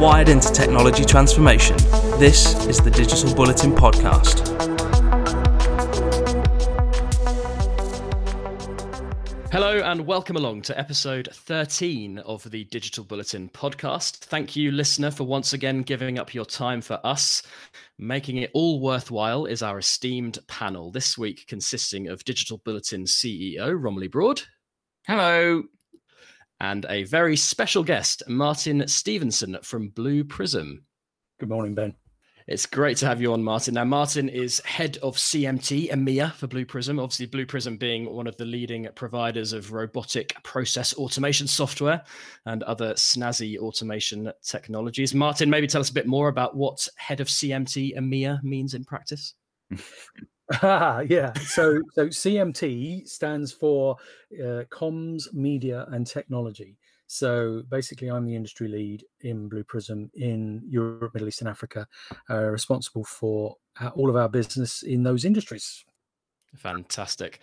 Wired into technology transformation, this is the Digital Bulletin Podcast. Hello and welcome along to episode 13 of the Digital Bulletin podcast. Thank you, listener, for once again giving up your time for us. Making it all worthwhile is our esteemed panel, this week consisting of Digital Bulletin CEO Romilly Broad. Hello. And a very special guest, Martin Stevenson from Blue Prism. Good morning, Ben. It's great to have you on, Martin. Now, Martin is head of CMT EMEA for Blue Prism. Obviously, Blue Prism being one of the leading providers of robotic process automation software and other snazzy automation technologies. Martin, maybe tell us a bit more about what head of CMT EMEA means in practice. yeah. So, so CMT stands for uh, Comms, Media, and Technology. So basically, I'm the industry lead in Blue Prism in Europe, Middle East, and Africa, uh, responsible for uh, all of our business in those industries. Fantastic.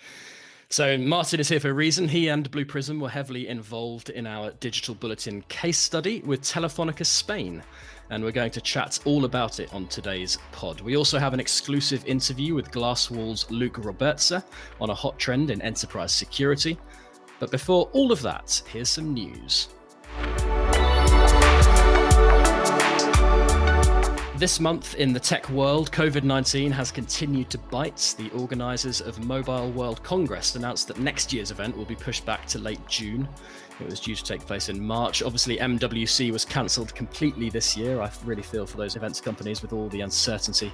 So Martin is here for a reason. He and Blue Prism were heavily involved in our digital bulletin case study with Telefonica Spain. And we're going to chat all about it on today's pod. We also have an exclusive interview with Glasswall's Luke Robbertse on a hot trend in enterprise security. But before all of that, here's some news. This month in the tech world, COVID 19 has continued to bite. The organisers of Mobile World Congress announced that next year's event will be pushed back to late June. It was due to take place in March. Obviously, MWC was cancelled completely this year. I really feel for those events companies with all the uncertainty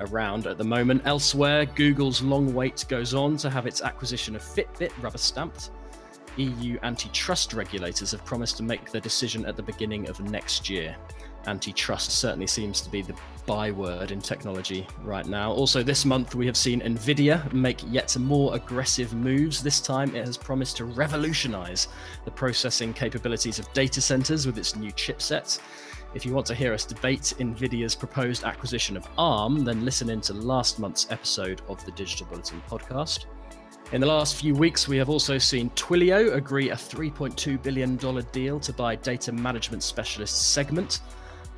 around at the moment. Elsewhere, Google's long wait goes on to have its acquisition of Fitbit rubber stamped. EU antitrust regulators have promised to make their decision at the beginning of next year antitrust certainly seems to be the byword in technology right now. Also, this month we have seen Nvidia make yet more aggressive moves. This time it has promised to revolutionize the processing capabilities of data centers with its new chipset. If you want to hear us debate Nvidia's proposed acquisition of ARM, then listen in to last month's episode of the Digital Bulletin podcast. In the last few weeks, we have also seen Twilio agree a $3.2 billion deal to buy data management specialist Segment.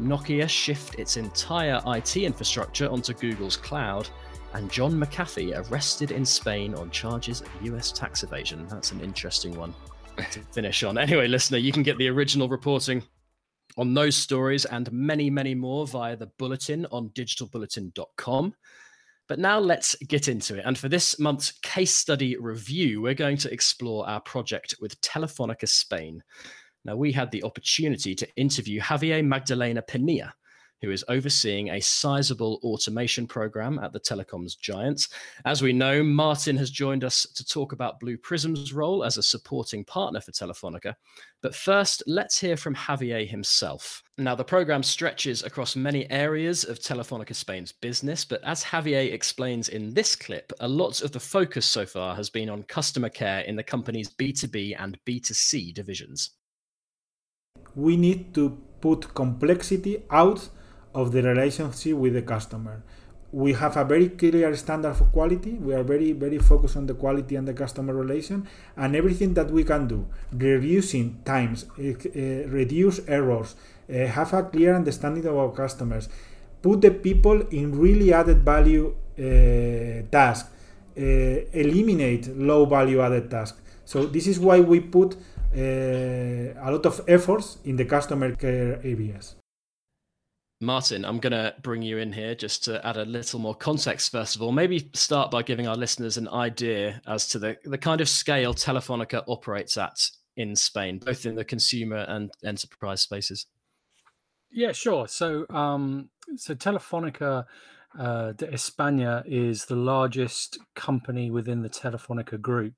Nokia shift its entire IT infrastructure onto Google's cloud, and John McAfee arrested in Spain on charges of US tax evasion. That's an interesting one to finish on. Anyway, listener, you can get the original reporting on those stories and many, many more via the bulletin on digitalbulletin.com. But now let's get into it. And for this month's case study review, we're going to explore our project with Telefonica Spain. Now, we had the opportunity to interview Javier Magdalena Penilla, who is overseeing a sizable automation program at the telecoms giant. As we know, Martin has joined us to talk about Blue Prism's role as a supporting partner for Telefonica. But first, let's hear from Javier himself. Now, the program stretches across many areas of Telefonica Spain's business, but as Javier explains in this clip, a lot of the focus so far has been on customer care in the company's B2B and B2C divisions we need to put complexity out of the relationship with the customer. We have a very clear standard for quality. We are very, very focused on the quality and the customer relation, and everything that we can do, reducing times, uh, reduce errors, uh, have a clear understanding of our customers, put the people in really added value uh, tasks, eliminate low value added tasks. So this is why we put a lot of efforts in the customer care areas. Martin, I'm going to bring you in here just to add a little more context, first of all. Maybe start by giving our listeners an idea as to the, the kind of scale Telefonica operates at in Spain, both in the consumer and enterprise spaces. Yeah, sure. So, um, so Telefonica uh, de España is the largest company within the Telefonica group.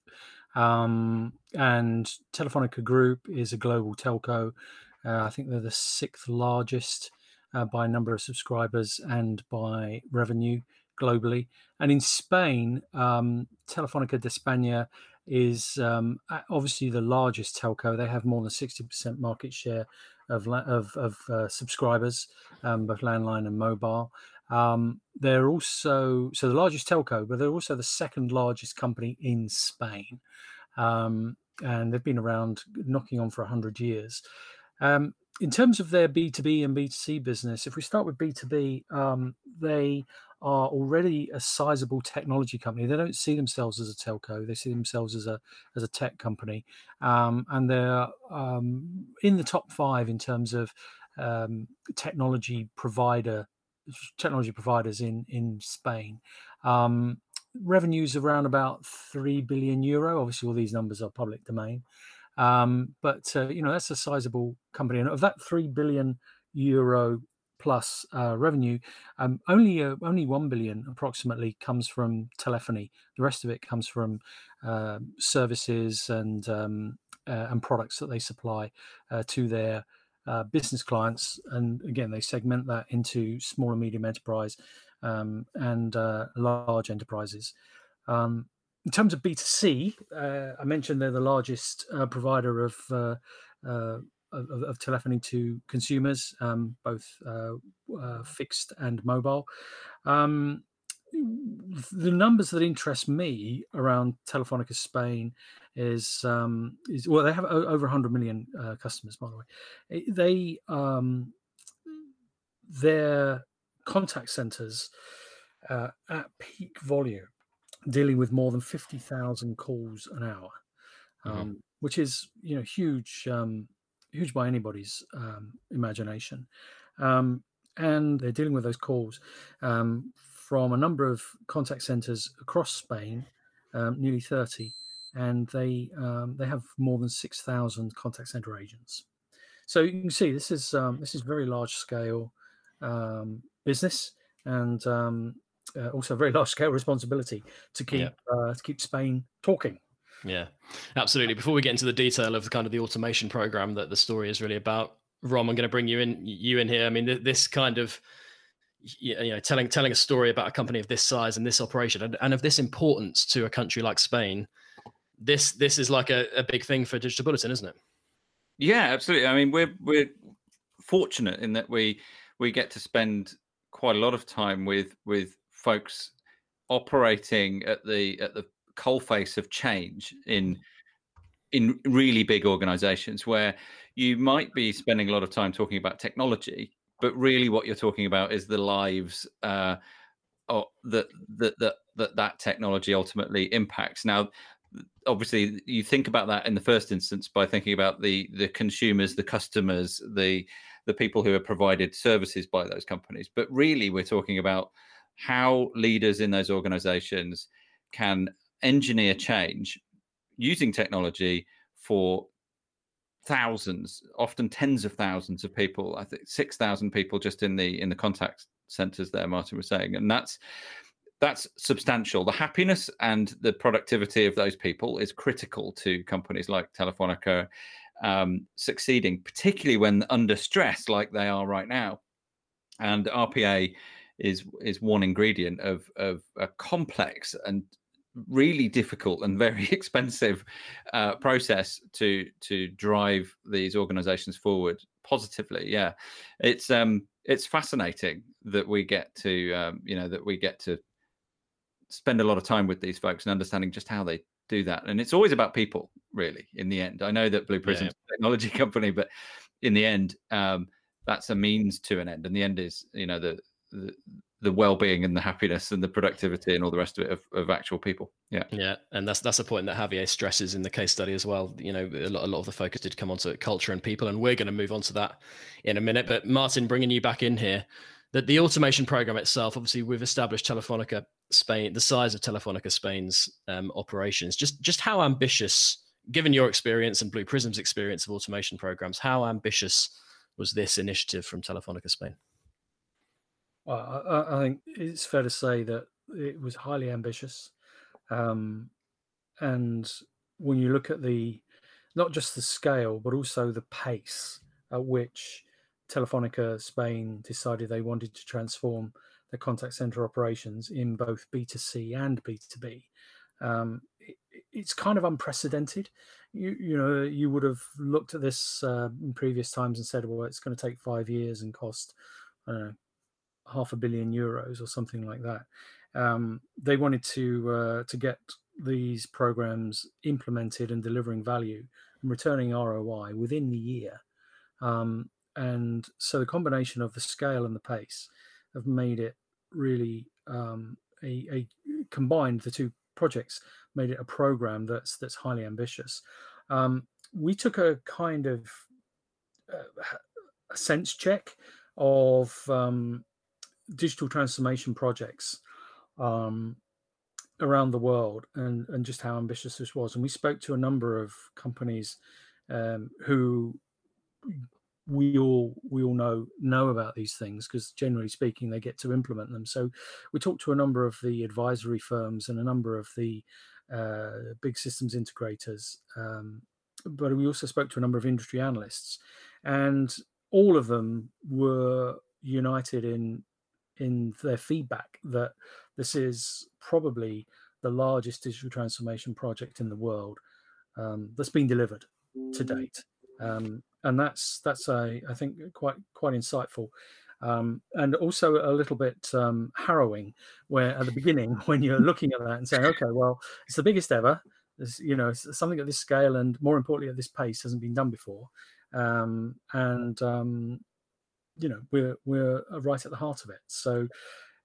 Um, and Telefonica Group is a global telco. Uh, I think they're the sixth largest uh, by number of subscribers and by revenue globally. And in Spain, um, Telefonica de España is um, obviously the largest telco. They have more than 60% market share of, of, of uh, subscribers, um, both landline and mobile. Um, they're also so the largest telco, but they're also the second largest company in Spain. Um, and they've been around knocking on for 100 years. Um, in terms of their B2B and B2C business, if we start with B2B, um, they are already a sizable technology company. They don't see themselves as a telco; they see themselves as a as a tech company, um, and they're um, in the top five in terms of technology provider technology providers in in Spain. Um, revenues around about three billion euro. Obviously, all these numbers are public domain, um, but uh, you know that's a sizable company. And of that three billion euro plus uh, revenue, um, only uh, only one billion approximately comes from telephony. The rest of it comes from uh, services and um, uh, and products that they supply uh, to their uh, business clients. And again, they segment that into small and medium enterprise um, and large enterprises. Um, in terms of B2C, I mentioned they're the largest provider of of, of, telephony to consumers, um, both uh, uh, fixed and mobile. Um, the numbers that interest me around Telefonica Spain is um, is well, they have over 100 million uh, customers, by the way. They um, their contact centers uh, at peak volume, dealing with more than 50,000 calls an hour, mm-hmm. Um, which is you know huge um, huge by anybody's um, imagination. Um, and they're dealing with those calls um, from a number of contact centers across Spain, um, nearly 30, and they um, they have more than 6,000 contact center agents. So you can see this is um, this is very large scale business and uh, also very large scale responsibility to keep yeah. uh, to keep Spain talking. Yeah, absolutely. Before we get into the detail of the kind of the automation program that the story is really about, Rom, I'm going to bring you in you in here. I mean, this kind of you know telling telling a story about a company of this size and this operation and, and of this importance to a country like Spain. This this is like a, a big thing for Digital Bulletin, isn't it? Yeah, absolutely. I mean, we're we're fortunate in that we we get to spend quite a lot of time with with folks operating at the at the coalface of change in in really big organizations where you might be spending a lot of time talking about technology but really what you're talking about is the lives uh, that, that that that that technology ultimately impacts now obviously you think about that in the first instance by thinking about the the consumers the customers the the people who are provided services by those companies but really we're talking about how leaders in those organizations can engineer change using technology for thousands, often tens of thousands of people. I think six thousand people just in the in the contact centers there. Martin was saying, and that's that's substantial. The happiness and the productivity of those people is critical to companies like Telefonica um, succeeding, particularly when under stress like they are right now. And RPA is is one ingredient of of a complex and really difficult and very expensive uh, process to to drive these organizations forward positively yeah it's um it's fascinating that we get to um, you know that we get to spend a lot of time with these folks and understanding just how they do that. And it's always about people really in the end. I know that blue prism yeah. a technology company but in the end um, that's a means to an end. And the end is you know the, the the well-being and the happiness and the productivity and all the rest of it of, of actual people. Yeah. Yeah and that's that's a point that javier stresses in the case study as well. You know a lot, a lot of the focus did come onto culture and people and we're going to move on to that in a minute. But martin bringing you back in here that the automation program itself obviously we've established telefonica spain the size of telefonica spain's um, operations. Just just how ambitious given your experience and blue prism's experience of automation programs how ambitious was this initiative from telefonica spain? Well, I, I, think it's fair to say that it was highly ambitious, um, and when you look at the not just the scale but also the pace at which Telefonica Spain decided they wanted to transform their contact center operations in both B2C and B2B. Um, it, it's kind of unprecedented. You, you know, you would have looked at this uh, in previous times and said, well, it's going to take five years and cost, half a billion euros or something like that. Um, they wanted to uh, to get these programs implemented and delivering value and returning ROI within the year. Um, and so the combination of the scale and the pace have made it really um, a, a, combined the two projects made it a program that's that's highly ambitious. Um, we took a kind of uh, a sense check of um, digital transformation projects um, around the world and, and just how ambitious this was. And we spoke to a number of companies um, who we all we all know know about these things because generally speaking they get to implement them. So we talked to a number of the advisory firms and a number of the uh, big systems integrators um, but we also spoke to a number of industry analysts and all of them were united in in their feedback that this is probably the largest digital transformation project in the world um, that's been delivered to date, um, and that's that's a I think quite quite insightful. Um, and also a little bit um, harrowing, where at the beginning, when you're looking at that and saying, "Okay, well, it's the biggest ever," There's, you know, something at this scale and more importantly at this pace hasn't been done before, um, and um, you know we're we're right at the heart of it. So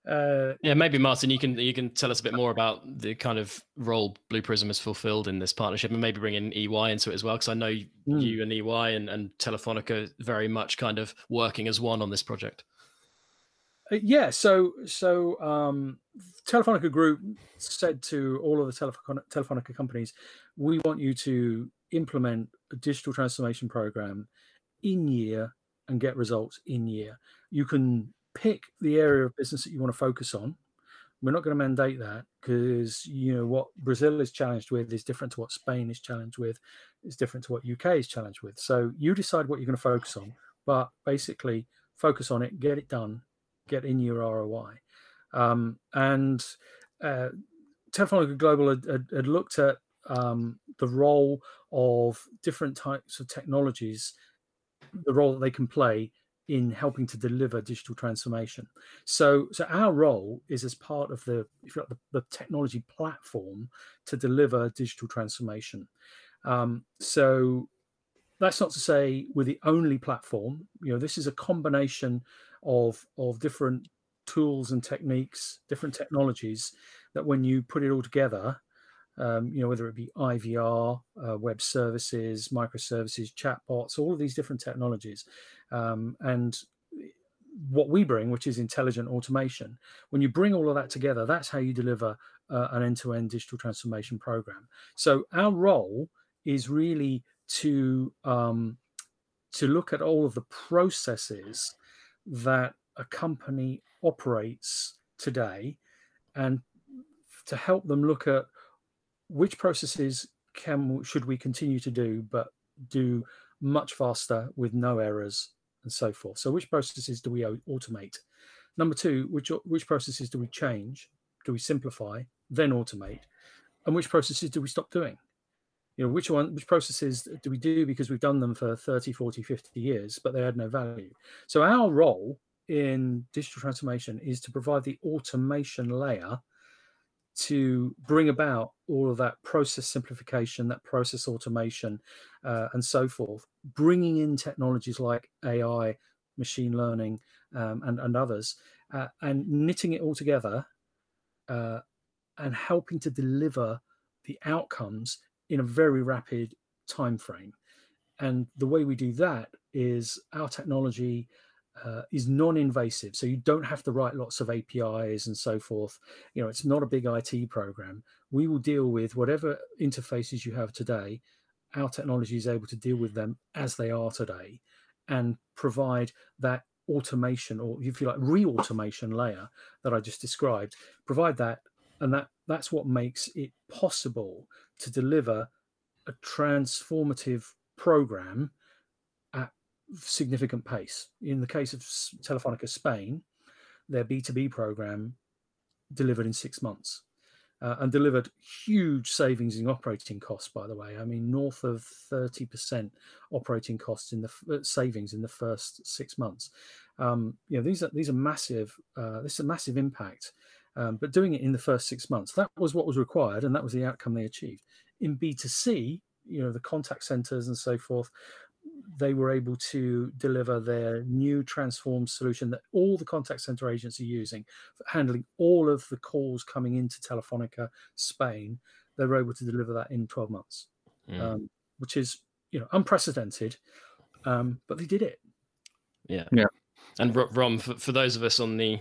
uh, yeah, maybe Martin, you can you can tell us a bit more about the kind of role Blue Prism has fulfilled in this partnership, and maybe bring in EY into it as well, because I know mm. you and EY and, and Telefonica very much kind of working as one on this project. Uh, yeah, so so um, Telefonica Group said to all of the Telefonica, Telefonica companies, we want you to implement a digital transformation program in year and get results in year. You can pick the area of business that you want to focus on. We're not going to mandate that because you know what Brazil is challenged with is different to what Spain is challenged with, is different to what UK is challenged with. So you decide what you're going to focus on, but basically focus on it, get it done, get in your ROI. Um, and uh, Telefonica Global had, had, had looked at um, the role of different types of technologies, the role that they can play in helping to deliver digital transformation. So, so our role is as part of the, if you like, the, the technology platform to deliver digital transformation. Um, so that's not to say we're the only platform. You know, this is a combination of of different tools and techniques, different technologies that when you put it all together, um, you know, whether it be IVR, uh, web services, microservices, chatbots, all of these different technologies. Um, and what we bring, which is intelligent automation, when you bring all of that together, that's how you deliver uh, an end to end digital transformation program. So our role is really to um, to look at all of the processes that a company operates today and to help them look at which processes can should we continue to do, but do much faster with no errors and so forth. So, which processes do we automate? Number two, which which processes do we change? Do we simplify, then automate? And which processes do we stop doing? You know, which one, which processes do we do because we've done them for 30, 40, 50 years, but they had no value? So, our role in digital transformation is to provide the automation layer to bring about all of that process simplification, that process automation, uh, and so forth, bringing in technologies like AI, machine learning, um, and, and others, uh, and knitting it all together uh, and helping to deliver the outcomes in a very rapid time frame. And the way we do that is our technology uh, is non-invasive. So you don't have to write lots of apis and so forth. You know it's not a big it program. We will deal with whatever interfaces you have today our technology is able to deal with them as they are today and provide that automation or if you like re-automation layer that i just described provide that and that that's what makes it possible to deliver a transformative program significant pace. In the case of Telefonica Spain, their B2B program delivered in six months uh, and delivered huge savings in operating costs, by the way. I mean, north of 30% operating costs in the uh, savings in the first six months. Um, you know, these are these are massive. Uh, this is a massive impact, um, but doing it in the first six months. That was what was required, and that was the outcome they achieved. In B2C, you know, the contact centers and so forth, they were able to deliver their new transformed solution that all the contact center agents are using for handling all of the calls coming into Telefonica Spain. They were able to deliver that in 12 months, mm. um, which is you know unprecedented, um, but they did it. Yeah, yeah. And Rom, for, for those of us on the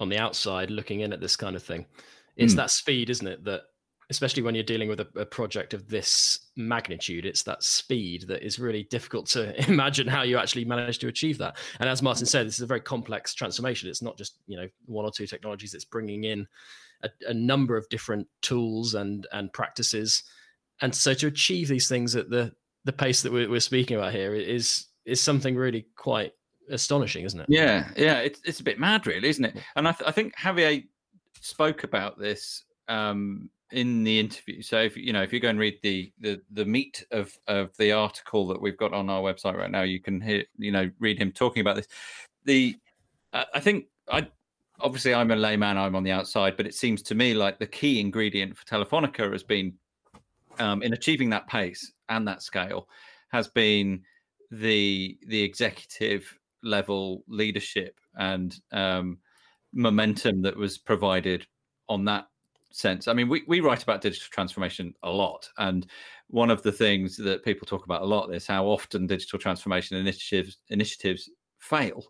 on the outside looking in at this kind of thing, it's mm. that speed, isn't it, that especially when you're dealing with a, a, project of this magnitude, it's that speed that is really difficult to imagine how you actually manage to achieve that. And as Martin said, this is a very complex transformation. It's not just you know one or two technologies; it's bringing in a, a number of different tools and and practices. And so to achieve these things at the the pace that we're, we're speaking about here is is something really quite astonishing, isn't it? Yeah, yeah, it's it's a bit mad, really, isn't it? And I, th- I think Javier spoke about this um, in the interview. So if you know if you go and read the the the meat of of the article that we've got on our website right now, you can hear you know read him talking about this. The uh, I think I obviously I'm a layman, I'm on the outside, but it seems to me like the key ingredient for Telefonica has been um, in achieving that pace and that scale has been the the executive level leadership and um, momentum that was provided on that sense. I mean, we, we write about digital transformation a lot. And one of the things that people talk about a lot is how often digital transformation initiatives initiatives fail.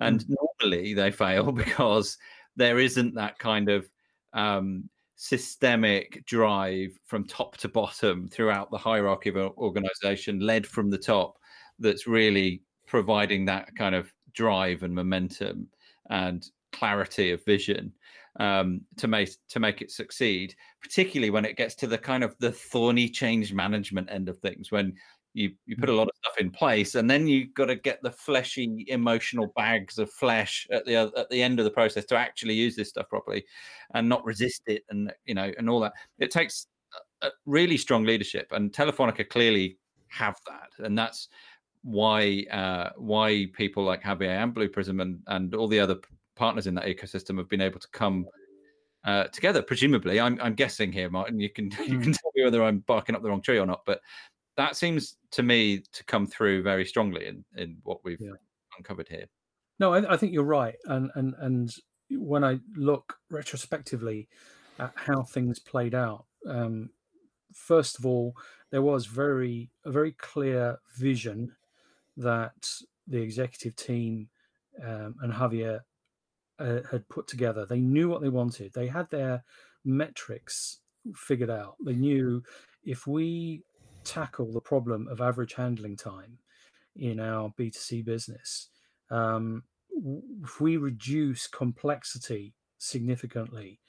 And mm. normally they fail because there isn't that kind of um, systemic drive from top to bottom throughout the hierarchy of an organization, led from the top, that's really providing that kind of drive and momentum and clarity of vision um, to make to make it succeed, particularly when it gets to the kind of the thorny change management end of things, when you you put a mm. lot of stuff in place, and then you've got to get the fleshy, emotional bags of flesh at the at the end of the process to actually use this stuff properly, and not resist it, and you know, and all that. It takes a really strong leadership, and Telefonica clearly have that, and that's why uh, why people like Javier and Blue Prism and and all the other partners in that ecosystem have been able to come uh, together. Presumably, I'm, I'm guessing here, Martin. You can you can mm. tell me whether I'm barking up the wrong tree or not, but that seems to me to come through very strongly in in what we've yeah. uncovered here. No, I, I, think you're right, and and and when I look retrospectively at how things played out, um, first of all, there was very a very clear vision that the executive team um, and Javier uh, had put together. They knew what they wanted. They had their metrics figured out. They knew if we tackle the problem of average handling time in our B2C business, um, if we reduce complexity significantly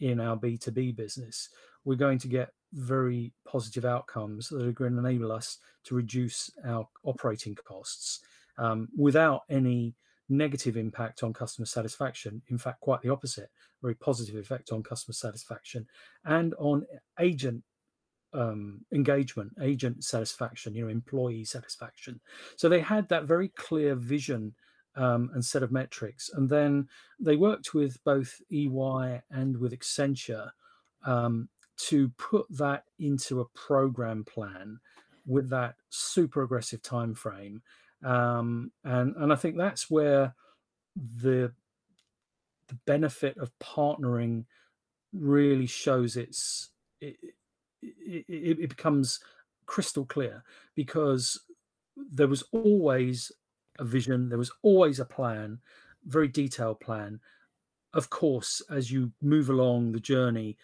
in our B2B business, we're going to get very positive outcomes that are going to enable us to reduce our operating costs um, without any negative impact on customer satisfaction. In fact, quite the opposite, very positive effect on customer satisfaction and on agent um, engagement, agent satisfaction, you know, employee satisfaction. So they had that very clear vision um, and set of metrics. And then they worked with both EY and with Accenture um, to put that into a program plan with that super aggressive time frame um, and and I think that's where the the benefit of partnering really shows its it, it, it becomes crystal clear because there was always a vision there was always a plan very detailed plan. Of course as you move along the journey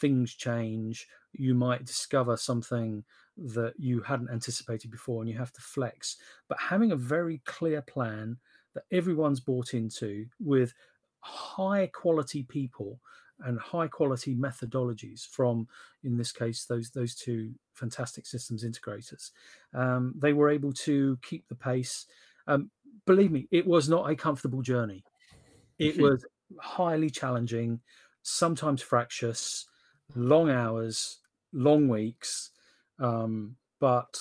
things change. You might discover something that you hadn't anticipated before and you have to flex. But having a very clear plan that everyone's bought into with high quality people and high quality methodologies from in this case those those two fantastic systems integrators um, they were able to keep the pace um, believe me it was not a comfortable journey it was highly challenging sometimes fractious long hours long weeks um, but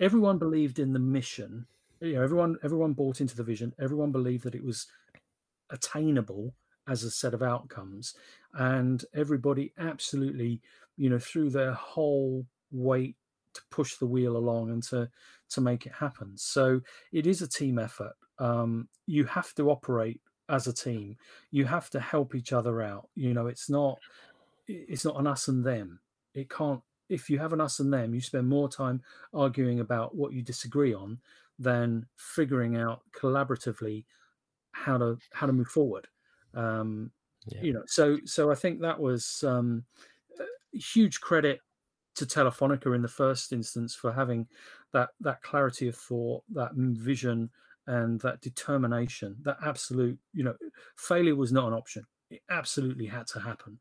everyone believed in the mission. You know, everyone everyone bought into the vision. Everyone believed that it was attainable as a set of outcomes. And everybody absolutely you know threw their whole weight to push the wheel along and to to make it happen. So it is a team effort. Um, you have to operate as a team. You have to help each other out. You know it's not it's not an us and them. It can't if you have an us and them you spend more time arguing about what you disagree on than figuring out collaboratively how to how to move forward. Um, yeah. you know so so i think that was um, huge credit to telefonica in the first instance for having that that clarity of thought that vision and that determination that absolute you know failure was not an option. It absolutely had to happen.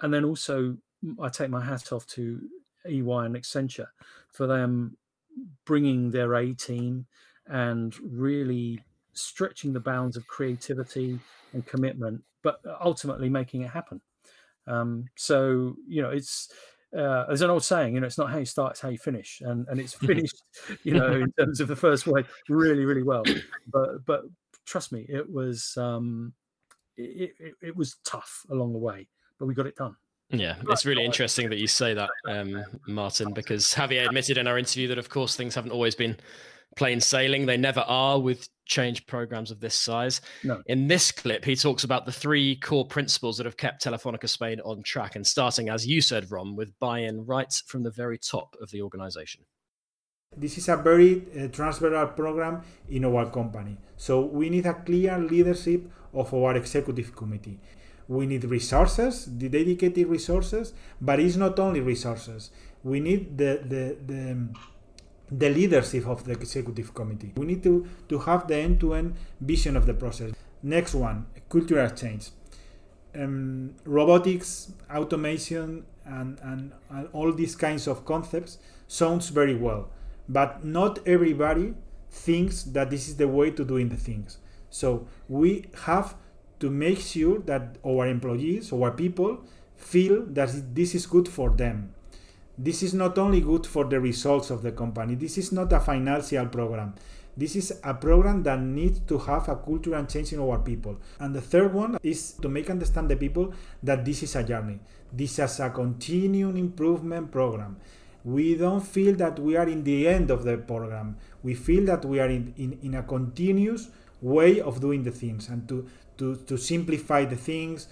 And then also i take my hat off to ey and accenture for them bringing their a team and really stretching the bounds of creativity and commitment, but ultimately making it happen. Um, so you know, it's uh, there's an old saying, you know, it's not how you start, it's how you finish, and and it's finished, you know, in terms of the first wave, really, really well. But but trust me, it was um, it, it, it was tough along the way, but we got it done. Yeah, it's really interesting that you say that, um, Martin, because Javier admitted in our interview that, of course, things haven't always been plain sailing. They never are with change programs of this size. No. In this clip, he talks about the three core principles that have kept Telefonica Spain on track, and starting, as you said, Rom, with buy in right from the very top of the organization. This is a very uh, transversal program in our company. So we need a clear leadership of our executive committee. We need resources, the dedicated resources, but it's not only resources. We need the the, the the leadership of the executive committee. We need to, to have the end to end vision of the process. Next one cultural change. Um, robotics, automation, and, and, and all these kinds of concepts sounds very well, but not everybody thinks that this is the way to doing the things. So we have to make sure that our employees, our people, feel that this is good for them this is not only good for the results of the company, this is not a financial program. This is a program that needs to have a culture and change in our people. And the third one is to make understand the people that this is a journey. This is a continuing improvement program. We don't feel that we are in the end of the program. We feel that we are in, in, in a continuous way of doing the things and to, to, to simplify the things.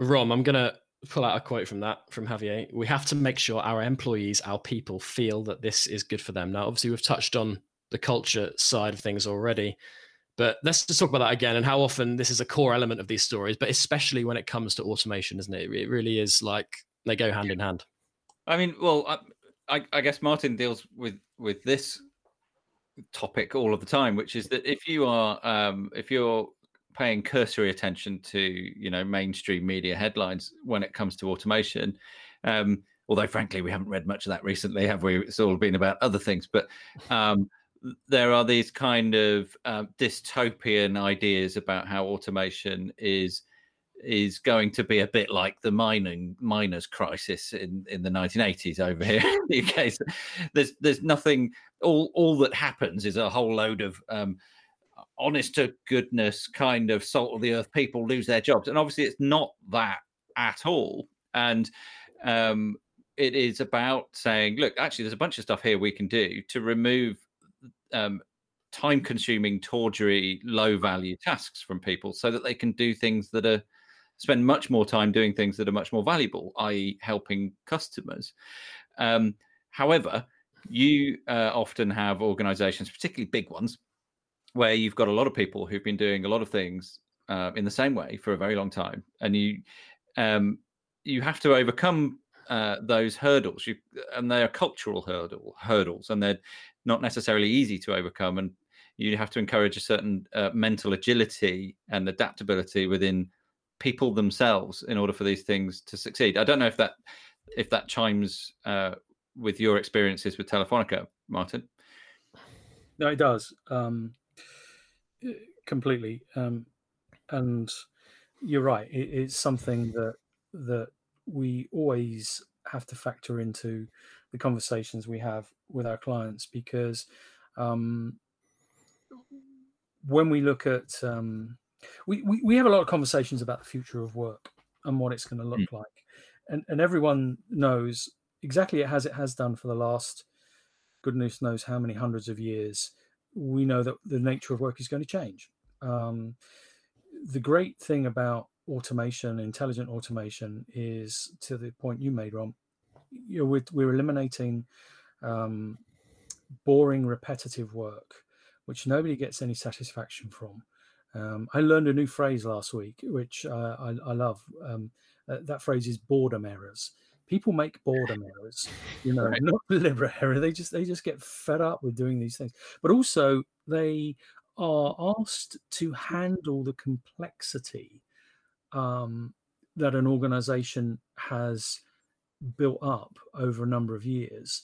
Rom, I'm going to pull out a quote from that from Javier. We have to make sure our employees, our people, feel that this is good for them. Now, obviously, we've touched on the culture side of things already, but let's just talk about that again and how often this is a core element of these stories, but especially when it comes to automation, isn't it? It really is like they go hand in hand. I mean, well, I, I guess Martin deals with with this topic all of the time, which is that if you are um, if you're paying cursory attention to you know mainstream media headlines when it comes to automation. Um, although frankly, we haven't read much of that recently, have we? It's all been about other things. But um, there are these kind of uh, dystopian ideas about how automation is is going to be a bit like the mining miners crisis in, in the 1980s over here in the UK. So there's there's nothing. All all that happens is a whole load of um, honest to goodness kind of salt of the earth people lose their jobs. And obviously it's not that at all. And um, it is about saying look actually there's a bunch of stuff here we can do to remove um, time consuming tawdry low value tasks from people so that they can do things that are spend much more time doing things that are much more valuable i.e helping customers. Um, however you uh, often have organizations particularly big ones where you've got a lot of people who've been doing a lot of things uh, in the same way for a very long time, and you um, you have to overcome uh, those hurdles. You, and they are cultural hurdle hurdles, and they're not necessarily easy to overcome. And you have to encourage a certain uh, mental agility and adaptability within people themselves in order for these things to succeed. I don't know if that if that chimes uh, with your experiences with Telefonica, Martin. No, it does. Um, completely. Um, and you're right. It, it's something that that we always have to factor into the conversations we have with our clients because um, when we look at um, we, we, we have a lot of conversations about the future of work and what it's going to look mm. like. And, and everyone knows exactly it as it has done for the last goodness knows how many hundreds of years. We know that the nature of work is going to change. Um, the great thing about automation, intelligent automation, is to the point you made, Rom. You know, we're, we're eliminating um, boring, repetitive work, which nobody gets any satisfaction from. Um, I learned a new phrase last week, which uh, I, I, love. Um, uh, that phrase is boredom errors. People make boredom errors, you know, right. not deliberate error. They just they just get fed up with doing these things. But also they are asked to handle the complexity um, that an organization has built up over a number of years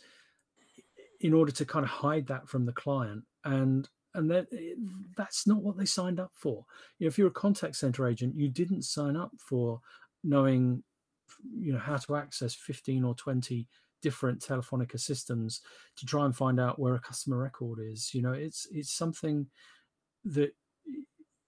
in order to kind of hide that from the client and and that eh, that's not what they signed up for. You know, if you're a contact center agent, you didn't sign up for knowing, you know, how to access 15 or 20 different Telefonica systems to try and find out where a customer record is. You know, it's it's something that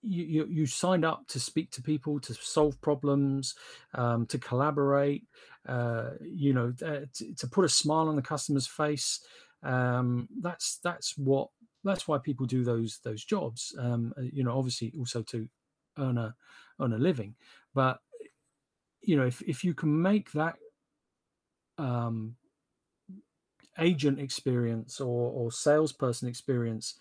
you, you, you signed up to speak to people, to solve problems, um, to collaborate, uh, you know, uh, to, to, put a smile on the customer's face. Um, that's that's what that's why people do those those jobs. Um, uh, you know, obviously also to earn a earn a living, but you know, if if you can make that um, agent experience or or salesperson experience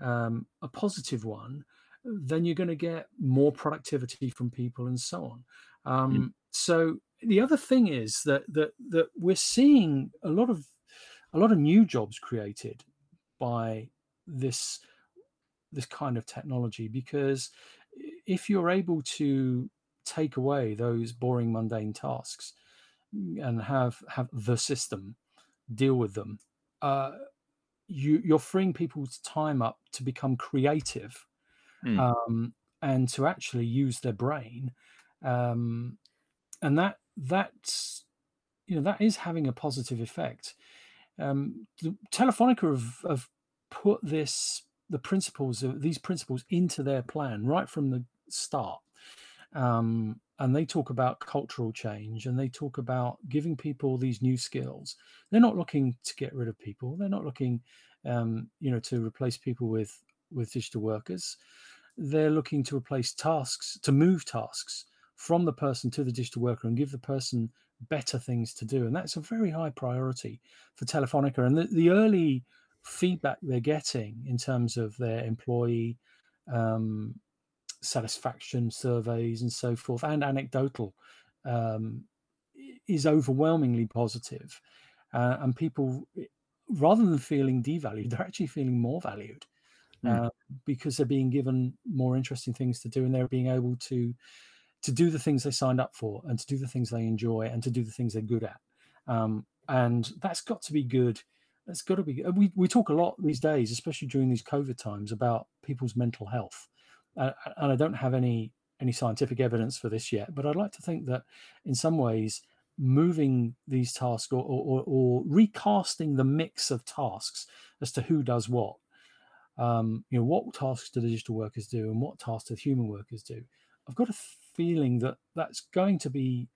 um, a positive one, then you're going to get more productivity from people and so on. Um, mm. So the other thing is that that that we're seeing a lot of a lot of new jobs created by this this kind of technology because if you're able to take away those boring mundane tasks and have have the system deal with them. Uh, you you're freeing people's time up to become creative mm. um, and to actually use their brain. Um, and that that's you know that is having a positive effect. Um, the telefonica have, have put this the principles of these principles into their plan right from the start um, and they talk about cultural change and they talk about giving people these new skills. They're not looking to get rid of people. They're not looking um, you know to replace people with with digital workers. They're looking to replace tasks to move tasks from the person to the digital worker and give the person better things to do. And that's a very high priority for telefonica. And the, the early feedback they're getting in terms of their employee um, satisfaction surveys and so forth, and anecdotal, um, is overwhelmingly positive. Uh, and people, rather than feeling devalued, they're actually feeling more valued mm. uh, because they're being given more interesting things to do, and they're being able to to do the things they signed up for, and to do the things they enjoy, and to do the things they're good at. Um, and that's got to be good that's got to be. We we talk a lot these days, especially during these COVID times, about people's mental health, and I don't have any any scientific evidence for this yet. But I'd like to think that in some ways, moving these tasks or, or, or recasting the mix of tasks as to who does what. Um, you know, what tasks do digital workers do, and what tasks do human workers do? I've got a feeling that that's going to be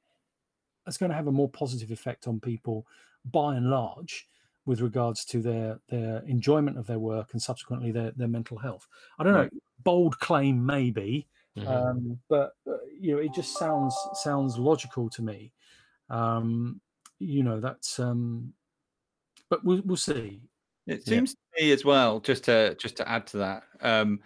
that's going to have a more positive effect on people by and large with regards to their their enjoyment of their work and subsequently their their mental health. I don't know, bold claim maybe, mm-hmm. um, but uh, you know, it just sounds sounds logical to me. Um, you know, that's um, but we'll we'll see. It seems yeah. to me as well, just to just to add to that, um,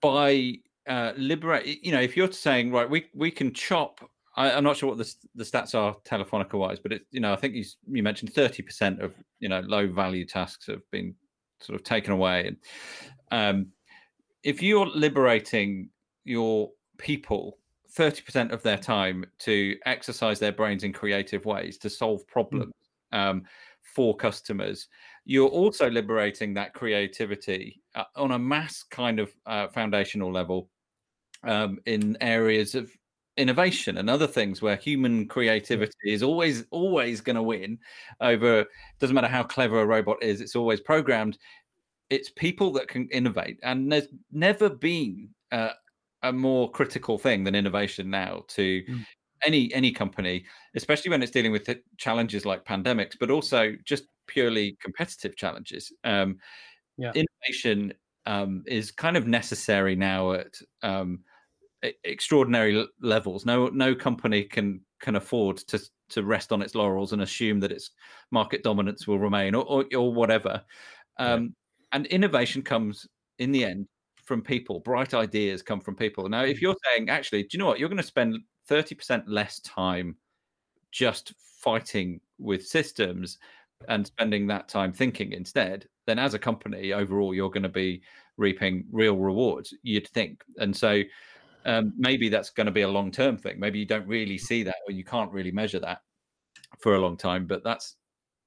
by uh, liberate, you know, if you're saying right, we we can chop I, am not sure what the, the stats are Telefonica wise, but it, you know, I think you, you mentioned 30% of you know low value tasks have been sort of taken away. And um, if you're liberating your people 30% of their time to exercise their brains in creative ways to solve problems um, for customers, you're also liberating that creativity uh, on a mass kind of uh, foundational level um, in areas of innovation and other things where human creativity is always always going to win over doesn't matter how clever a robot is it's always programmed it's people that can innovate and there's never been uh, a more critical thing than innovation now to mm. any any company, especially when it's dealing with challenges like pandemics, but also just purely competitive challenges. Um, yeah. Innovation um, is kind of necessary now at um, extraordinary levels. No no company can can afford to to rest on its laurels and assume that its market dominance will remain or or, or whatever. Um, yeah. And innovation comes in the end from people. Bright ideas come from people. Now, if mm. you're saying, actually, do you know what? You're going to spend 30% less time just fighting with systems and spending that time thinking instead, then as a company, overall, you're going to be reaping real rewards, you'd think. And so um, maybe that's going to be a long term thing. Maybe you don't really see that or you can't really measure that for a long time, but that's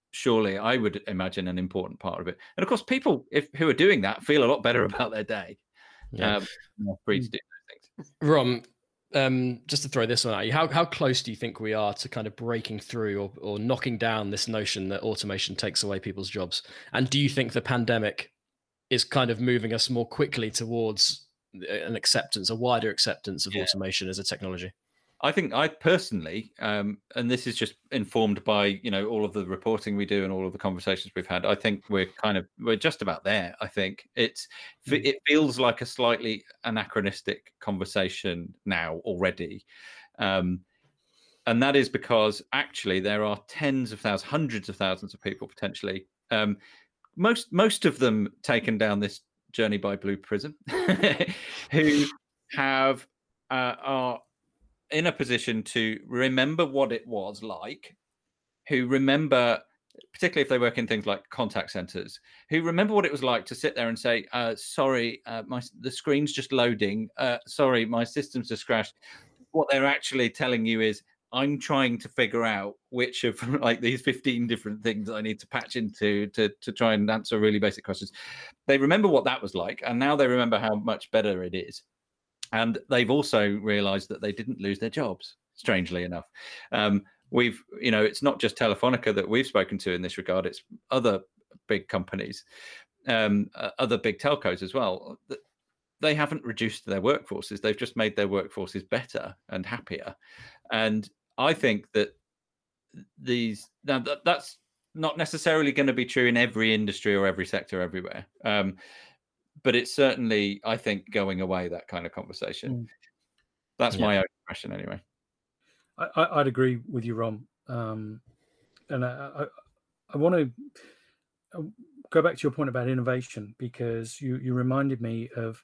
surely I would imagine an important part of it. And of course, people if who are doing that feel a lot better about their day. Yeah, um, free to do those things. Rom, um, just to throw this one at you, how how close do you think we are to kind of breaking through or or knocking down this notion that automation takes away people's jobs? And do you think the pandemic is kind of moving us more quickly towards an acceptance, a wider acceptance of yeah. automation as a technology? I think I personally, um, and this is just informed by you know all of the reporting we do and all of the conversations we've had. I think we're kind of we're just about there. I think it's mm. it feels like a slightly anachronistic conversation now already, um, and that is because actually there are tens of thousands, hundreds of thousands of people potentially. Um, most most of them taken down this journey by Blue Prism, who have uh, are in a position to remember what it was like, who remember, particularly if they work in things like contact centers, who remember what it was like to sit there and say, uh, "Sorry, uh, my the screen's just loading. Uh, sorry, my system's just crashed." What they're actually telling you is, I'm trying to figure out which of like these 15 different things I need to patch into to to try and answer really basic questions. They remember what that was like, and now they remember how much better it is and they've also realised that they didn't lose their jobs. Strangely enough, um, we've you know it's not just Telefonica that we've spoken to in this regard; it's other big companies, um, uh, other big telcos as well. They haven't reduced their workforces; they've just made their workforces better and happier. And I think that these now that, that's not necessarily going to be true in every industry or every sector everywhere. Um, but it's certainly, I think, going away that kind of conversation. Mm. That's yeah. my own impression, anyway. I, would agree with you, Rom. Um, and I, I, I want to uh, go back to your point about innovation because you, you reminded me of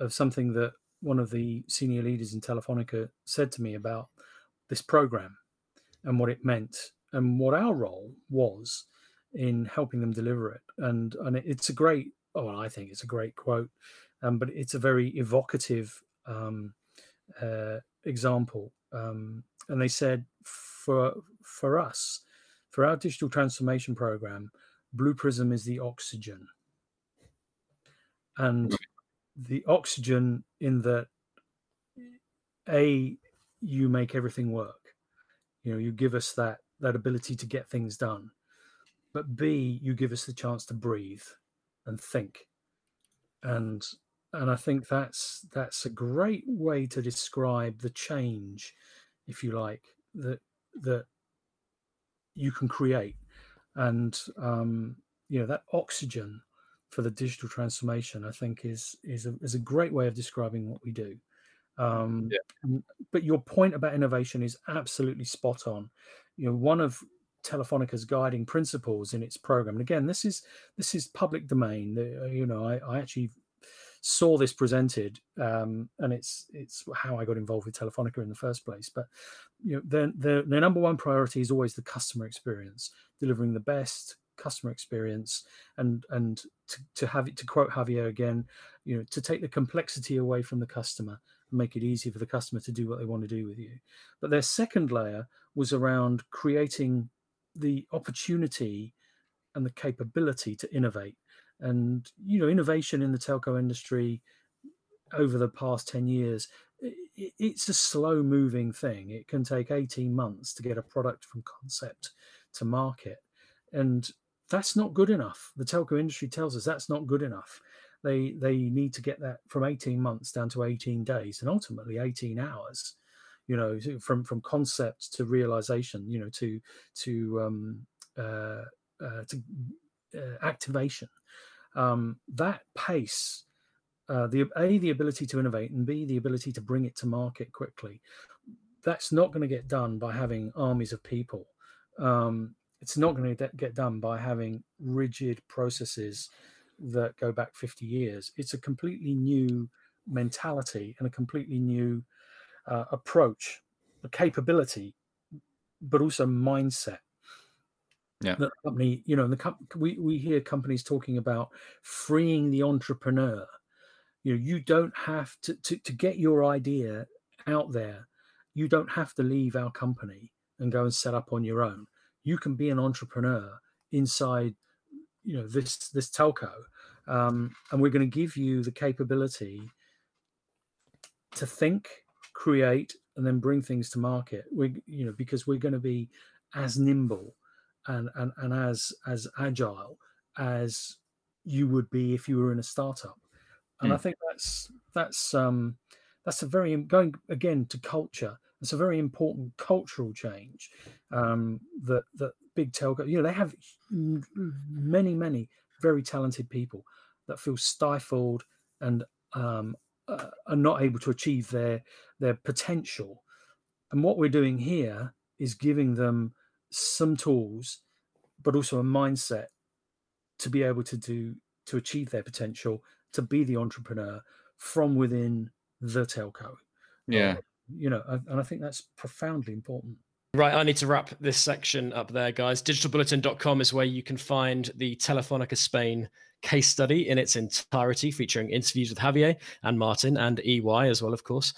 of something that one of the senior leaders in Telefonica said to me about this program and what it meant and what our role was in helping them deliver it. And and it's a great oh, well, I think it's a great quote, um, but it's a very evocative um, uh, example. Um, and they said, for for us, for our digital transformation program, Blue Prism is the oxygen, and the oxygen in that a you make everything work. You know, you give us that that ability to get things done, but b you give us the chance to breathe and think. And and i think that's that's a great way to describe the change if you like that that you can create. And um you know that oxygen for the digital transformation i think is is a, is a great way of describing what we do um yeah. but your point about innovation is absolutely spot on you know one of Telefonica's guiding principles in its program. And again, this is this is public domain. Uh, you know, I, I actually saw this presented, um, and it's it's how I got involved with Telefonica in the first place. But you know, their, their their number one priority is always the customer experience, delivering the best customer experience, and and to, to have it to quote Javier again, you know, to take the complexity away from the customer make it easy for the customer to do what they want to do with you. But their second layer was around creating the opportunity and the capability to innovate. And you know, innovation in the telco industry over the past 10 years, it's a slow moving thing. It can take 18 months to get a product from concept to market. And that's not good enough. The telco industry tells us that's not good enough. They they need to get that from 18 months down to 18 days and ultimately 18 hours you know from from concept to realization you know to to um uh, uh to uh, activation. Um that pace uh, the a the ability to innovate and b the ability to bring it to market quickly that's not going to get done by having armies of people. Um, it's not going to get done by having rigid processes that go back 50 years. It's a completely new mentality and a completely new uh, approach a capability but also mindset yeah. the company you know the com- we, we hear companies talking about freeing the entrepreneur. You know you don't have to, to to get your idea out there you don't have to leave our company and go and set up on your own. You can be an entrepreneur inside you know this this telco um, and we're going to give you the capability to think create and then bring things to market we you know because we're going to be as nimble and and, and as as agile as you would be if you were in a startup and mm. I think that's that's um, that's a very going again to culture. It's a very important cultural change um, that that big telco. You know, they have many many very talented people that feel stifled and um, uh, are not able to achieve their their potential. And what we're doing here is giving them some tools, but also a mindset to be able to do to achieve their potential to be the entrepreneur from within the telco. Yeah. Uh, you know, and I think that's profoundly important. Right, I need to wrap this section up there, guys. Digitalbulletin.com is where you can find the Telefonica Spain case study in its entirety, featuring interviews with Javier and Martin and EY as well, of course.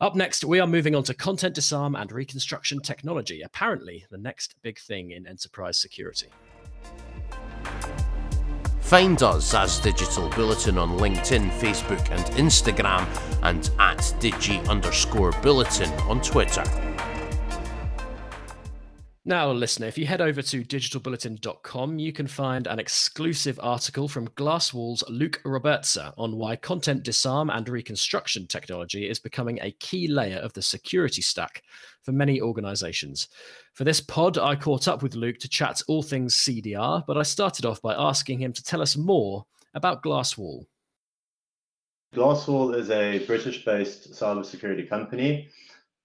Up next, we are moving on to content disarm and reconstruction technology, apparently the next big thing in enterprise security. Find us as Digital Bulletin on LinkedIn, Facebook, and Instagram, and at digi underscore bulletin on Twitter. Now, listener, if you head over to digitalbulletin.com, you can find an exclusive article from Glasswall's Luke Robbertse on why content disarm and reconstruction technology is becoming a key layer of the security stack for many organizations. For this pod, I caught up with Luke to chat all things CDR, but I started off by asking him to tell us more about Glasswall. Glasswall is a British based cybersecurity company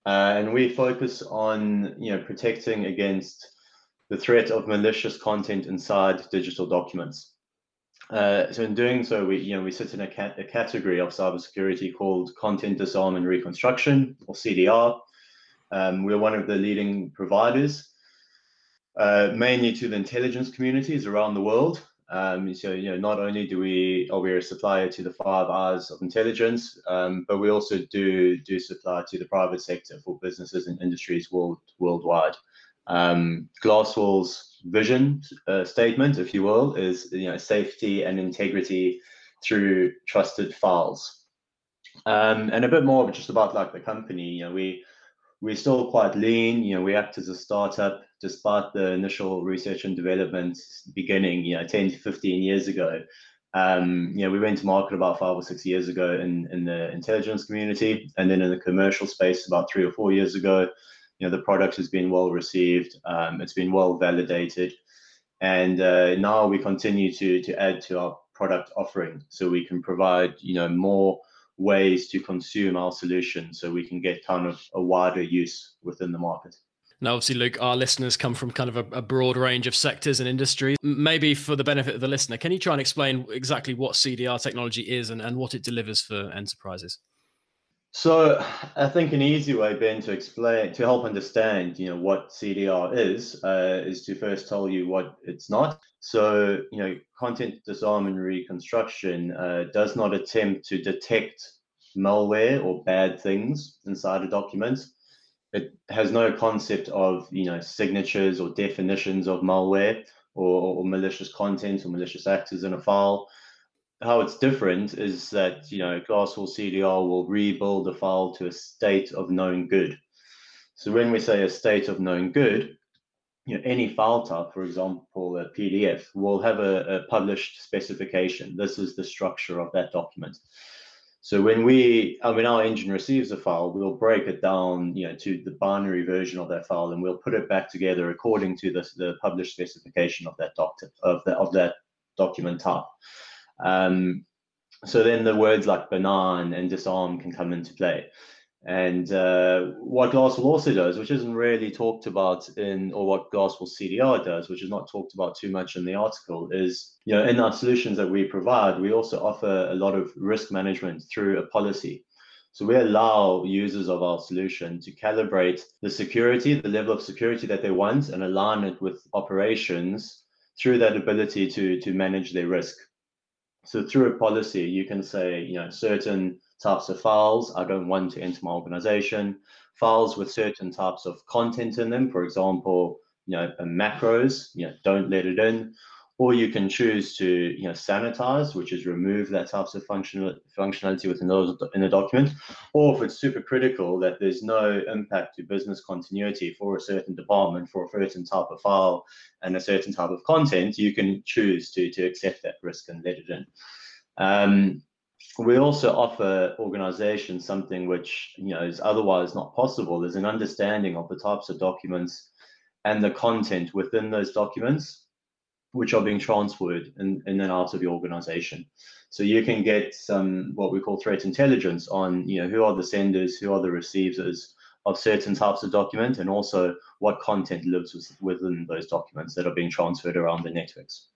uh, and we focus on you know protecting against the threat of malicious content inside digital documents. Uh, so in doing so, we you know we sit in a, cat- a category of cybersecurity called content disarm and reconstruction, or CDR. Um, we're one of the leading providers, uh, mainly to the intelligence communities around the world. Um, so you know, not only do we are we a supplier to the Five Eyes of intelligence, um, but we also do do supply to the private sector for businesses and industries world worldwide. Um, Glasswall's vision uh, statement, if you will, is you know safety and integrity through trusted files. Um, and a bit more just about like the company. You know, we we're still quite lean. You know, we act as a startup despite the initial research and development beginning, you know, 10 to 15 years ago. Um, you know, we went to market about five or six years ago in, in the intelligence community, and then in the commercial space about three or four years ago. You know, the product has been well received. Um, it's been well validated, and uh, now we continue to to add to our product offering so we can provide you know more ways to consume our solution so we can get kind of a wider use within the market. Now, obviously, Luke, our listeners come from kind of a, a, broad range of sectors and industries. Maybe for the benefit of the listener, can you try and explain exactly what CDR technology is and, and what it delivers for enterprises? So, I think an easy way, Ben, to explain, to help understand, you know, what CDR is, uh, is to first tell you what it's not. So, you know, content disarm and reconstruction uh, does not attempt to detect malware or bad things inside a document it has no concept of you know signatures or definitions of malware or, or, malicious content or malicious actors in a file. How it's different is that you know Glasswall CDR will rebuild a file to a state of known good. So when we say a state of known good, you know, any file type, for example, a PDF, will have a, a, published specification. This is the structure of that document. So when we, I mean, our engine receives a file, we'll break it down, you know, to the binary version of that file, and we'll put it back together according to the, the published specification of that doc of that of that document type. Um, so then the words like benign and disarm can come into play. And uh, what Glasswall also does, which isn't really talked about in, or what Glasswall CDR does, which is not talked about too much in the article, is you know in our solutions that we provide, we also offer a lot of risk management through a policy. So we allow users of our solution to calibrate the security, the level of security that they want, and align it with operations through that ability to to manage their risk. So through a policy, you can say, you know, certain types of files. I don't want to enter my organization, files with certain types of content in them, for example, you know, macros, you know, don't let it in, or you can choose to, you know, sanitize, which is remove that types of functional functionality within those in the document, or if it's super critical that there's no impact to business continuity for a certain department for a certain type of file and a certain type of content, you can choose to to accept that risk and let it in. Um, we also offer organizations something which you know is otherwise not possible. There's an understanding of the types of documents and the content within those documents which are being transferred in, in and out of your organization. So you can get some what we call threat intelligence on you know who are the senders who are the receivers of certain types of document and also what content lives within those documents that are being transferred around the networks.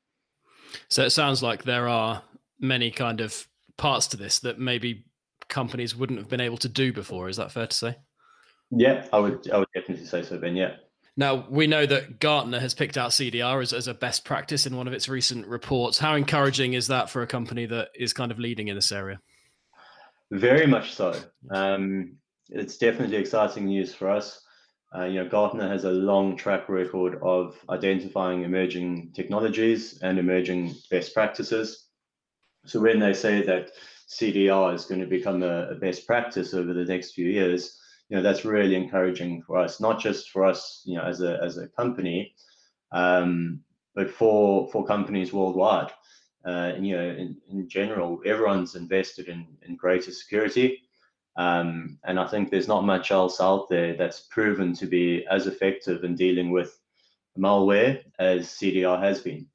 So it sounds like there are many kind of parts to this that maybe companies wouldn't have been able to do before. Is that fair to say? Yeah, I would. I would definitely say so, Ben. Yeah. Now we know that Gartner has picked out CDR as, as a best practice in one of its recent reports. How encouraging is that for a company that is kind of leading in this area? Very much so. Um, it's definitely exciting news for us. Uh, you know, Gartner has a long track record of identifying emerging technologies and emerging best practices. So when they say that CDR is going to become a, a, best practice over the next few years, you know that's really encouraging for us, not just for us, you know, as a as a company, um, but for for companies worldwide. Uh, and you know, in, in general, everyone's invested in in greater security, um, and I think there's not much else out there that's proven to be as effective in dealing with malware as CDR has been.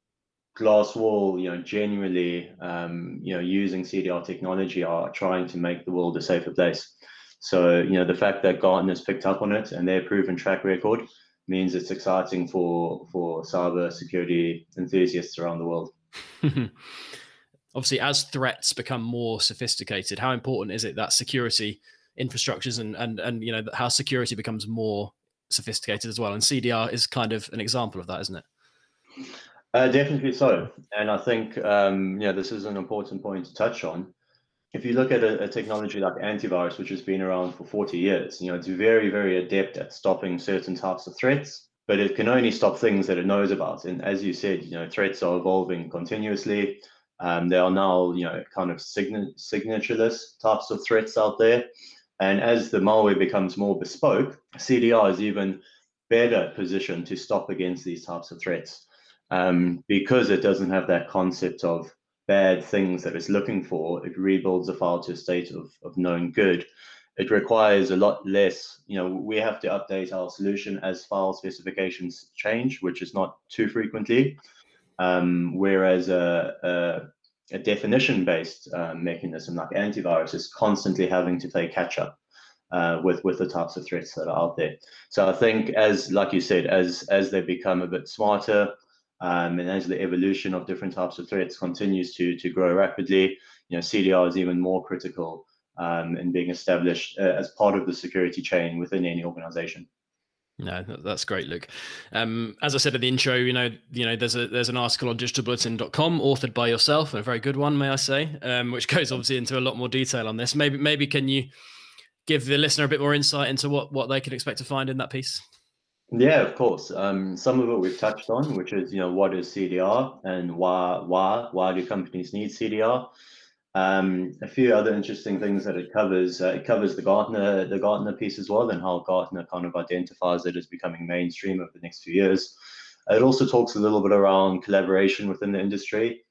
Glasswall, you know, genuinely, um, you know, using CDR technology are trying to make the world a safer place. So, you know, the fact that Gartner's picked up on it and their proven track record means it's exciting for for cyber security enthusiasts around the world. Obviously, as threats become more sophisticated, how important is it that security infrastructures and and and you know how security becomes more sophisticated as well? And CDR is kind of an example of that, isn't it? Uh, definitely so. And I think, um, yeah, this is an important point to touch on. If you look at a, a, technology like antivirus, which has been around for 40 years, you know, it's very, very adept at stopping certain types of threats, but it can only stop things that it knows about. And as you said, you know, threats are evolving continuously. Um, there are now, you know, kind of sign- signatureless types of threats out there. And as the malware becomes more bespoke, CDR is even better positioned to stop against these types of threats um, because it doesn't have that concept of bad things that it's looking for, it rebuilds a file to a state of, of known good. It requires a lot less, you know, we have to update our solution as file specifications change, which is not too frequently. Um, whereas a, a, a definition based uh, mechanism like antivirus is constantly having to play catch up. Uh, with with the types of threats that are out there. So I think as like you said, as as they become a bit smarter, um, and as the evolution of different types of threats continues to to grow rapidly, you know, CDR is even more critical um, in being established uh, as part of the security chain within any organization. No, that's great, Luke. Um, as I said at the intro, you know, you know, there's a there's an article on digitalbulletin.com authored by yourself, a very good one, may I say, um, which goes obviously into a lot more detail on this. Maybe maybe can you give the listener a bit more insight into what what they can expect to find in that piece? Yeah, of course. Um, some of it we've touched on, which is you know what is CDR and why why why do companies need CDR. Um, a few other interesting things that it covers. Uh, it covers the Gartner the Gartner piece as well, and how Gartner kind of identifies it as becoming mainstream over the next few years. It also talks a little bit around collaboration within the industry.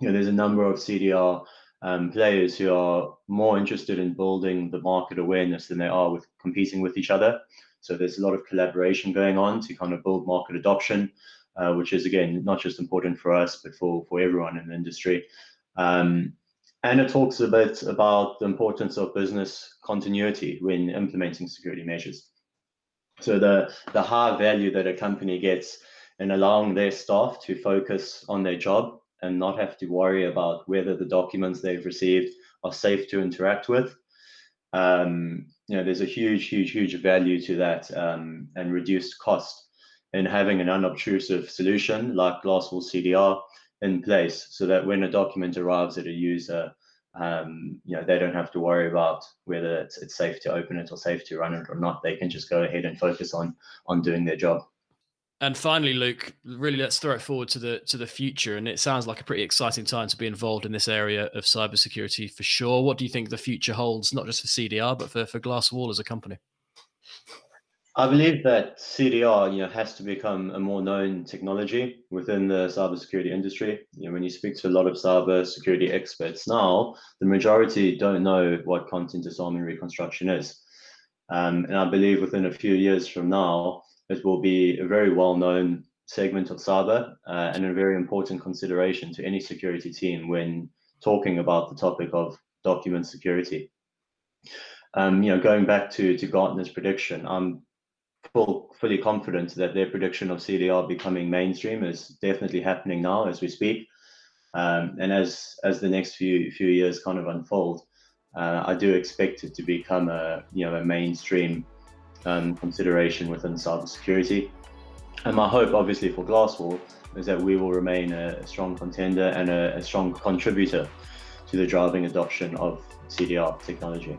You know, there's a number of CDR um, players who are more interested in building the market awareness than they are with competing with each other. So there's a lot of collaboration going on to kind of build market adoption, uh, which is again not just important for us but for for everyone in the industry. Um, it talks a bit about the importance of business continuity when implementing security measures. So the the high value that a company gets in allowing their staff to focus on their job and not have to worry about whether the documents they've received are safe to interact with. Um, you know, there's a huge, huge, huge value to that um, and reduced cost in having an unobtrusive solution like Glasswall CDR in place so that when a document arrives at a user, um, you know, they don't have to worry about whether it's, it's safe to open it or safe to run it or not. They can just go ahead and focus on on doing their job. And finally, Luke, really let's throw it forward to the to the future. And it sounds like a pretty exciting time to be involved in this area of cybersecurity for sure. What do you think the future holds, not just for CDR, but for, for Glasswall as a company? I believe that CDR, you know, has to become a more known technology within the cybersecurity industry. You know, when you speak to a lot of cybersecurity experts now, the majority don't know what content disarm and reconstruction is. Um, and I believe within a few years from now, it will be a very well-known segment of cyber uh, and a very important consideration to any security team when talking about the topic of document security. Um, you know, going back to to Gartner's prediction, I'm full, fully confident that their prediction of CDR becoming mainstream is definitely happening now as we speak. Um, and as as the next few few years kind of unfold, uh, I do expect it to become a you know a mainstream um, consideration within cybersecurity. And my hope, obviously, for Glasswall is that we will remain a, strong contender and a, a strong contributor to the driving adoption of CDR technology.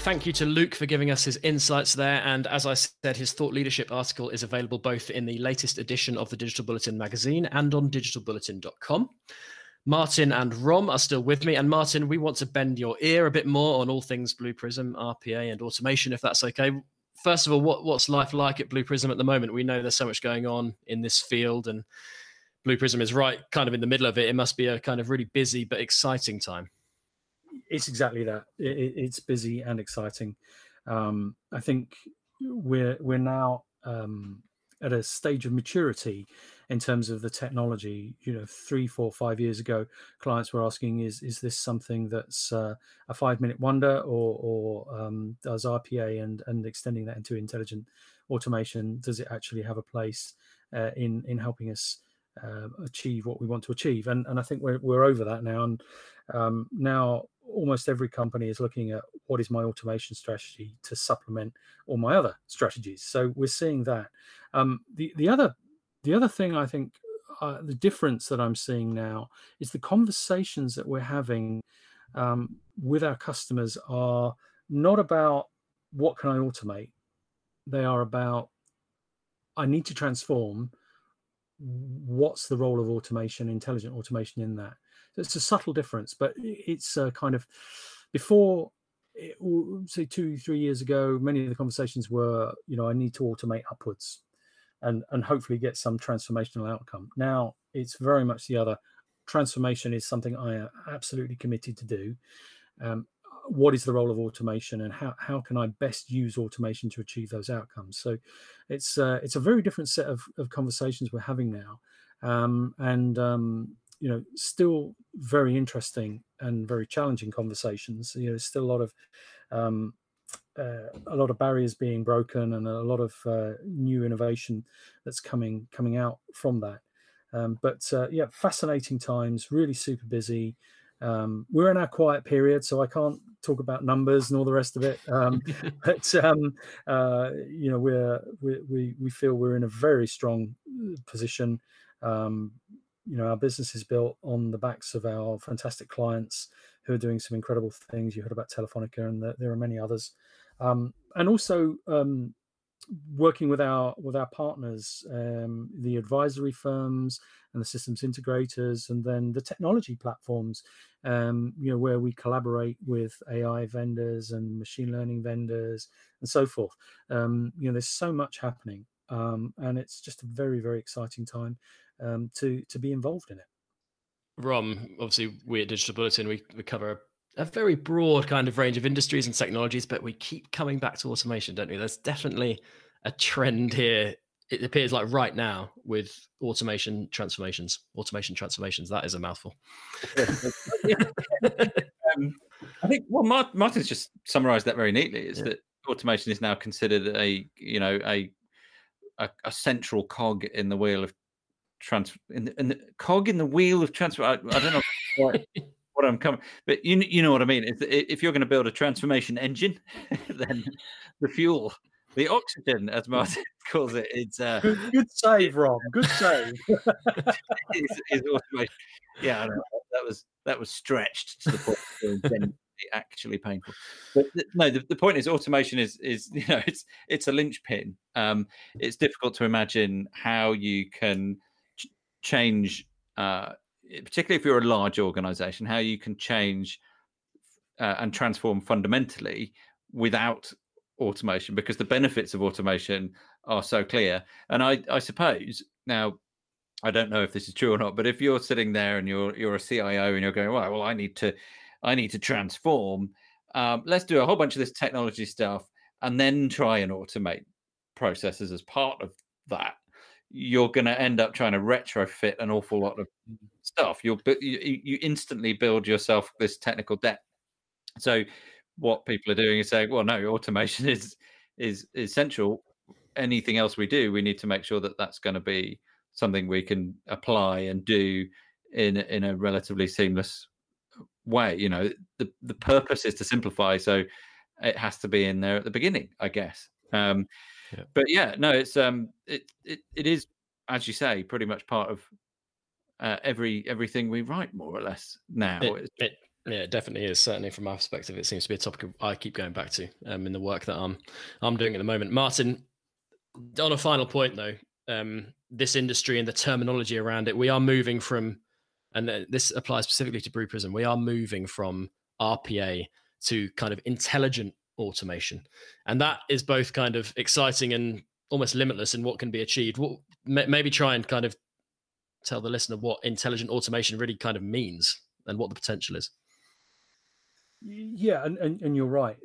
Thank you to Luke for giving us his insights there. And as I said, his thought leadership article is available both in the latest edition of the Digital Bulletin magazine and on digitalbulletin.com. Martin and Rom are still with me. And Martin, we want to bend your ear a bit more on all things Blue Prism, RPA, and automation, if that's okay. First of all, what, what's life like at Blue Prism at the moment? We know there's so much going on in this field, and Blue Prism is right kind of in the middle of it. It must be a kind of really busy but exciting time. It's exactly that. It, it's busy and exciting. Um, I think we're we're now um, at a stage of maturity in terms of the technology. You know, three, four, five years ago, clients were asking, "Is is this something that's uh, a five minute wonder, or or um, does RPA and and extending that into intelligent automation does it actually have a place uh, in in helping us?" Uh, achieve what we want to achieve, and and I think we're we're over that now. And um, now almost every company is looking at what is my automation strategy to supplement all my other strategies. So we're seeing that. Um, the the other the other thing I think uh, the difference that I'm seeing now is the conversations that we're having um, with our customers are not about what can I automate. They are about I need to transform. What's the role of automation, intelligent automation in that? It's a subtle difference, but it's a kind of before say two three years ago many of the conversations were you know i need to automate upwards and and hopefully get some transformational outcome. Now it's very much the other. Transformation is something I am absolutely committed to do. Um, what is the role of automation and how, how can I best use automation to achieve those outcomes? So it's uh, it's a very different set of, of conversations we're having now. Um, and um, you know, still very interesting and very challenging conversations. You know, there's still a lot of um, uh, a lot of barriers being broken and a lot of uh, new innovation that's coming coming out from that. Um, but uh, yeah, fascinating times, really super busy. Um, we're in our quiet period, so I can't talk about numbers and all the rest of it. Um, but um, uh, you know, we're, we we we feel we're in a very strong uh, position. Um, you know, our business is built on the backs of our fantastic clients who are doing some incredible things. You heard about Telefonica, and the, there are many others. Um, and also, um, working with our with our partners, um, the advisory firms and the systems integrators, and then the technology platforms, um, you know, where we collaborate with AI vendors and machine learning vendors and so forth. Um, you know, there's so much happening, um, and it's just a very very exciting time um, to to be involved in it. Rom, obviously, we at Digital Bulletin we, we cover a very broad kind of range of industries and technologies, but we keep coming back to automation, don't we? There's definitely a trend here. It appears like right now with automation transformations, automation transformations. That is a mouthful. um, I think well, Martin's just summarised that very neatly. Is yeah. that automation is now considered a you know a, a a, central cog in the wheel of trans in the, in the cog in the wheel of transfer. I, I don't know. what, what I'm coming, but you you know what I mean. If, if you're going to build a transformation engine, then the fuel the oxygen, as Martin calls it, it's uh, good, good save, Rom. Good save. is, is automation. Yeah, that was that was stretched to the point actually painful. But no, the, the point is automation is is you know it's it's a linchpin. Um, it's difficult to imagine how you can ch- change, uh, particularly if you're a large organization, how you can change uh, and transform fundamentally without automation because the benefits of automation are so clear. And I, I suppose now, I don't know if this is true or not, but if you're sitting there and you're you're a CIO and you're going, well, well, I need to, I need to transform. Um, let's do a whole bunch of this technology stuff and then try and automate processes as part of that. You're going to end up trying to retrofit an awful lot of stuff. You'll you, you instantly build yourself this technical debt. So what people are doing is saying, well, no, automation is is essential. Anything else we do, we need to make sure that that's going to be something we can apply and do in in a relatively seamless way. You know, the the purpose is to simplify, so it has to be in there at the beginning, I guess. Um, yeah. But yeah, no, it's um, it it it is as you say, pretty much part of uh, every everything we write, more or less now. It, it, yeah, it definitely is. Certainly, from my perspective, it seems to be a topic I keep going back to um, in the work that I'm I'm doing at the moment. Martin, on a final point though, um, this industry and the terminology around it, we are moving from, and this applies specifically to Blue Prism. We are moving from RPA to kind of intelligent automation, and that is both kind of exciting and almost limitless in what can be achieved. What maybe try and kind of tell the listener what intelligent automation really kind of means and what the potential is. Yeah, and, and, and you're right.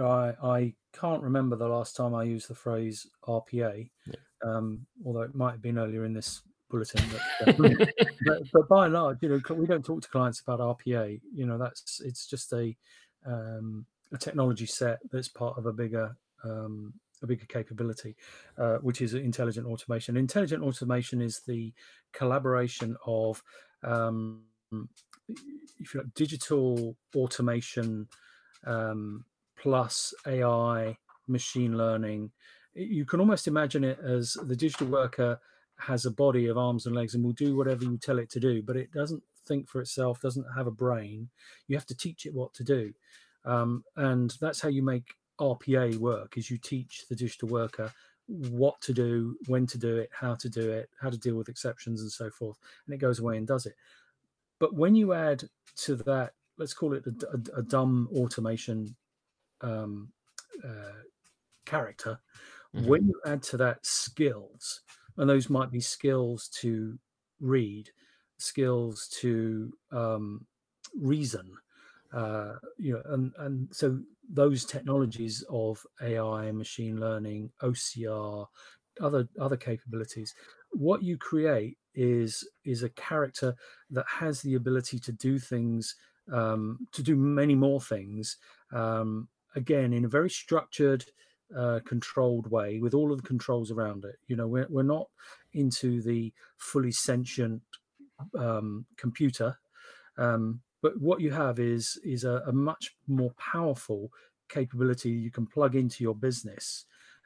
I, I can't remember the last time I used the phrase RPA, yeah. um, although it might have been earlier in this bulletin. But, uh, but, but, by and large, you know, we don't talk to clients about RPA. You know, that's it's just a um, a technology set that's part of a bigger um, a bigger capability, uh, which is intelligent automation. Intelligent automation is the collaboration of um, if you like, digital automation um, plus AI, machine learning, you can almost imagine it as the digital worker has a body of arms and legs and will do whatever you tell it to do, but it doesn't think for itself, doesn't have a brain. You have to teach it what to do. Um, and that's how you make RPA work is you teach the digital worker what to do, when to do it, how to do it, how to deal with exceptions and so forth. And it goes away and does it. But when you add to that, let's call it a, a, a dumb automation um, uh, character, mm-hmm. when you add to that skills, and those might be skills to read, skills to um, reason, uh, you know, and and so those technologies of AI, machine learning, OCR, other other capabilities, what you create is is a character that has the ability to do things um, to do many more things um, again in a very structured uh, controlled way with all of the controls around it you know we're, we're not into the fully sentient um, computer um, but what you have is is a, a, much more powerful capability you can plug into your business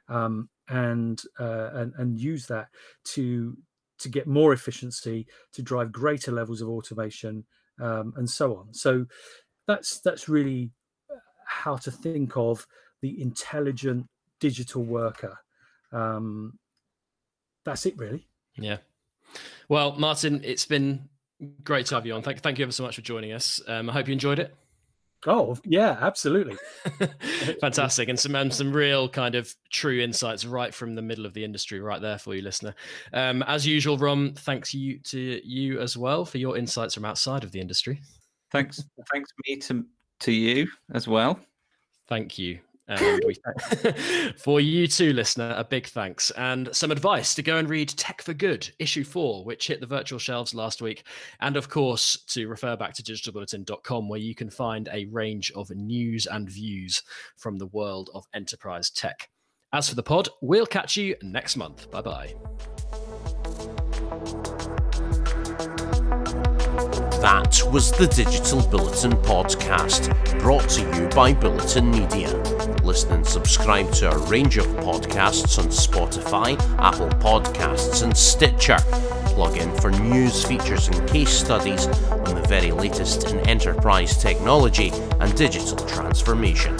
um, and, uh, and and use that to to get more efficiency, to drive greater levels of automation, um, and so on. So that's that's really uh, how to think of the intelligent digital worker. Um, that's it, really. Yeah. Well, Martin, it's been great to have you on. Thank, thank you ever so much for joining us. Um, I hope you enjoyed it. Oh yeah, absolutely. Fantastic, and some um, some real kind of true insights right from the middle of the industry, right there for you, listener. Um, as usual, Rom, thanks you to you as well for your insights from outside of the industry. Thanks, thanks me to to you as well. Thank you. And we for you too, listener, a big thanks and some advice to go and read Tech for Good, issue four, which hit the virtual shelves last week. And of course, to refer back to digitalbulletin.com, where you can find a range of news and views from the world of enterprise tech. As for the pod, we'll catch you next month. Bye bye. That was the Digital Bulletin podcast, brought to you by Bulletin Media. Listen and subscribe to a range of podcasts on Spotify, Apple Podcasts, and Stitcher. Plug in for news, features, and case studies on the very latest in enterprise technology and digital transformation.